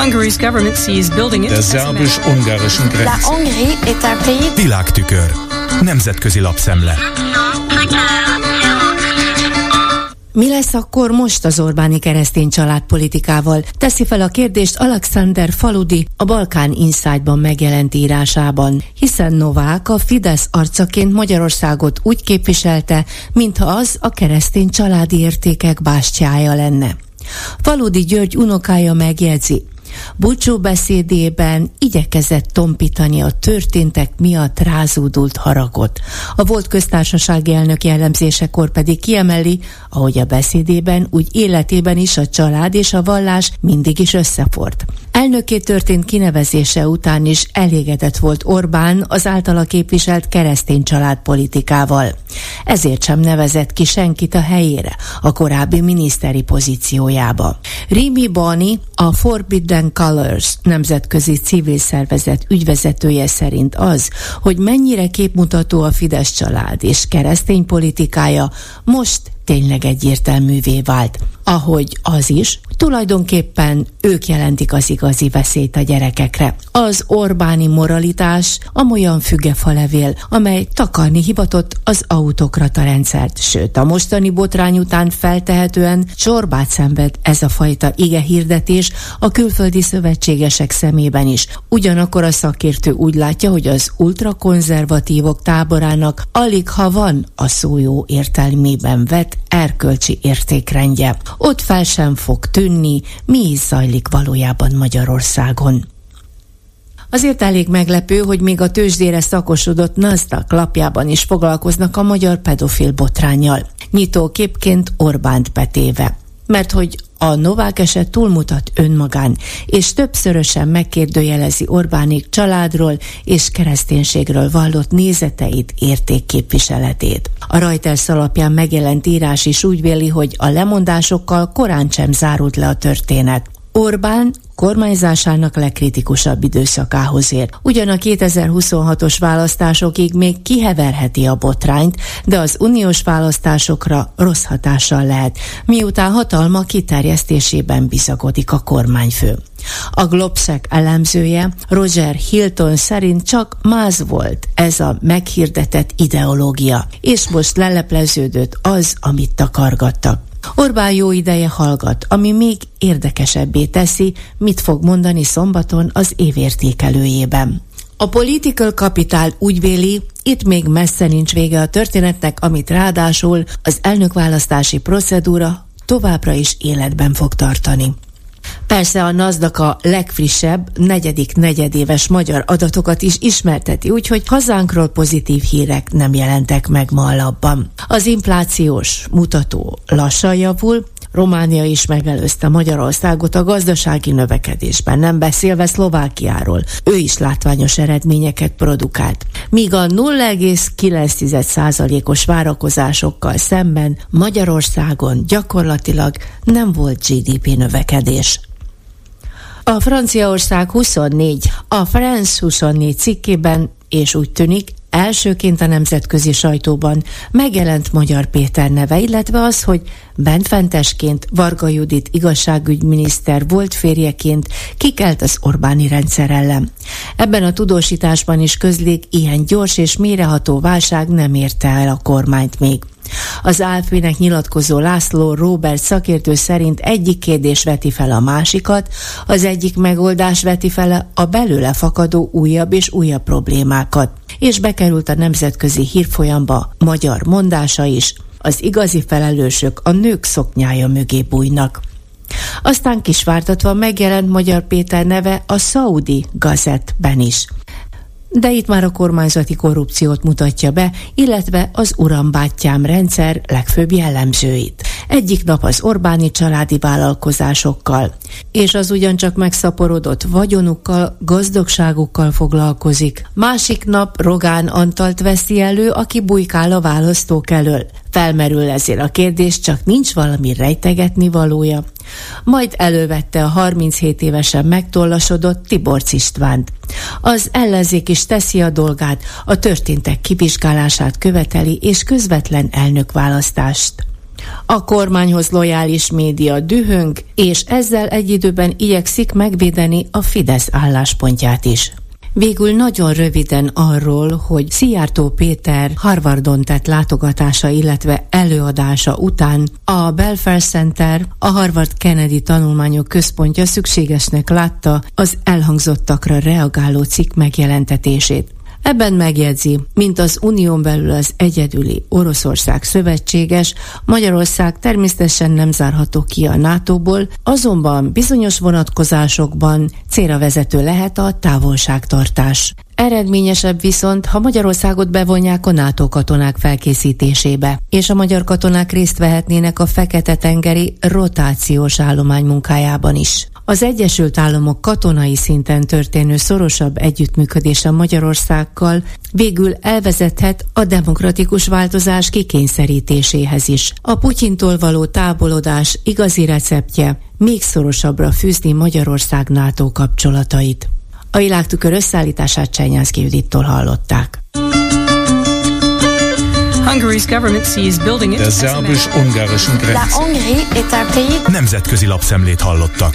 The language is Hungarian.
Der szerbus-ungarischen Grenze. La Hongrie est un pays Világtükör. Nemzetközi lapszemle. Mi lesz akkor most az Orbáni keresztény családpolitikával? Teszi fel a kérdést Alexander Faludi a Balkán Insight-ban megjelent írásában, hiszen Novák a Fidesz arcaként Magyarországot úgy képviselte, mintha az a keresztény családi értékek bástyája lenne. Faludi György unokája megjegyzi, Búcsú beszédében igyekezett tompítani a történtek miatt rázódult haragot. A volt köztársasági elnök jellemzésekor pedig kiemeli, ahogy a beszédében, úgy életében is a család és a vallás mindig is összefort. Elnöké történt kinevezése után is elégedett volt Orbán az általa képviselt keresztény családpolitikával. Ezért sem nevezett ki senkit a helyére, a korábbi miniszteri pozíciójába. Rimi Bani, a Forbidden Colors nemzetközi civil szervezet ügyvezetője szerint az, hogy mennyire képmutató a Fidesz család és keresztény politikája, most tényleg egyértelművé vált. Ahogy az is, tulajdonképpen ők jelentik az igazi veszélyt a gyerekekre. Az Orbáni moralitás amolyan fügefalevél, amely takarni hivatott az autokrata rendszert, sőt a mostani botrány után feltehetően csorbát szenved ez a fajta ige hirdetés a külföldi szövetségesek szemében is. Ugyanakkor a szakértő úgy látja, hogy az ultrakonzervatívok táborának alig ha van a szó jó értelmében vett erkölcsi értékrendje. Ott fel sem fog tűnni, mi is zajlik valójában Magyarországon. Azért elég meglepő, hogy még a tőzsdére szakosodott NASDAQ lapjában is foglalkoznak a magyar pedofil botrányjal. Nyitó képként Orbánt betéve. Mert hogy a Novák eset túlmutat önmagán, és többszörösen megkérdőjelezi Orbánik családról és kereszténységről vallott nézeteit, értékképviseletét. A Reuters alapján megjelent írás is úgy véli, hogy a lemondásokkal korán sem zárult le a történet. Orbán kormányzásának legkritikusabb időszakához ér. Ugyan a 2026-os választásokig még kiheverheti a botrányt, de az uniós választásokra rossz hatással lehet, miután hatalma kiterjesztésében bizakodik a kormányfő. A Globsec elemzője Roger Hilton szerint csak máz volt ez a meghirdetett ideológia, és most lelepleződött az, amit takargattak. Orbán jó ideje hallgat, ami még érdekesebbé teszi, mit fog mondani szombaton az évértékelőjében. A Political Capital úgy véli, itt még messze nincs vége a történetnek, amit ráadásul az elnökválasztási procedúra továbbra is életben fog tartani. Persze a NASDAQ a legfrissebb, negyedik negyedéves magyar adatokat is ismerteti, úgyhogy hazánkról pozitív hírek nem jelentek meg ma a labban. Az inflációs mutató lassan javul, Románia is megelőzte Magyarországot a gazdasági növekedésben, nem beszélve Szlovákiáról. Ő is látványos eredményeket produkált. Míg a 0,9%-os várakozásokkal szemben Magyarországon gyakorlatilag nem volt GDP növekedés. A Franciaország 24, a France 24 cikkében, és úgy tűnik, Elsőként a nemzetközi sajtóban megjelent Magyar Péter neve, illetve az, hogy bentfentesként Varga Judit igazságügyminiszter volt férjeként kikelt az Orbáni rendszer ellen. Ebben a tudósításban is közlik, ilyen gyors és méreható válság nem érte el a kormányt még. Az AFP-nek nyilatkozó László Robert szakértő szerint egyik kérdés veti fel a másikat, az egyik megoldás veti fel a belőle fakadó újabb és újabb problémákat. És bekerült a nemzetközi hírfolyamba magyar mondása is, az igazi felelősök a nők szoknyája mögé bújnak. Aztán kisvártatva megjelent Magyar Péter neve a Saudi Gazetben is de itt már a kormányzati korrupciót mutatja be, illetve az urambátyám rendszer legfőbb jellemzőit. Egyik nap az Orbáni családi vállalkozásokkal, és az ugyancsak megszaporodott vagyonukkal, gazdagságukkal foglalkozik. Másik nap Rogán Antalt veszi elő, aki bujkál a választók elől. Felmerül ezért a kérdés, csak nincs valami rejtegetni valója. Majd elővette a 37 évesen megtollasodott Tiborc Istvánt. Az ellenzék is teszi a dolgát, a történtek kivizsgálását követeli és közvetlen elnökválasztást. A kormányhoz lojális média dühöng, és ezzel egy időben igyekszik megvédeni a Fidesz álláspontját is. Végül nagyon röviden arról, hogy Szijjártó Péter Harvardon tett látogatása, illetve előadása után a Belfair Center, a Harvard Kennedy Tanulmányok Központja szükségesnek látta az elhangzottakra reagáló cikk megjelentetését. Ebben megjegyzi, mint az unión belül az egyedüli Oroszország szövetséges, Magyarország természetesen nem zárható ki a NATO-ból, azonban bizonyos vonatkozásokban célra vezető lehet a távolságtartás. Eredményesebb viszont, ha Magyarországot bevonják a NATO katonák felkészítésébe, és a magyar katonák részt vehetnének a Fekete-tengeri rotációs állomány munkájában is. Az Egyesült Államok katonai szinten történő szorosabb együttműködése Magyarországgal végül elvezethet a demokratikus változás kikényszerítéséhez is. A Putyintól való távolodás igazi receptje még szorosabbra fűzni Magyarország NATO kapcsolatait. A világtükör összeállítását Csenyánszki Judittól hallották. Der szerbus-ungarischen Grenze. Nemzetközi lapszemlét hallottak.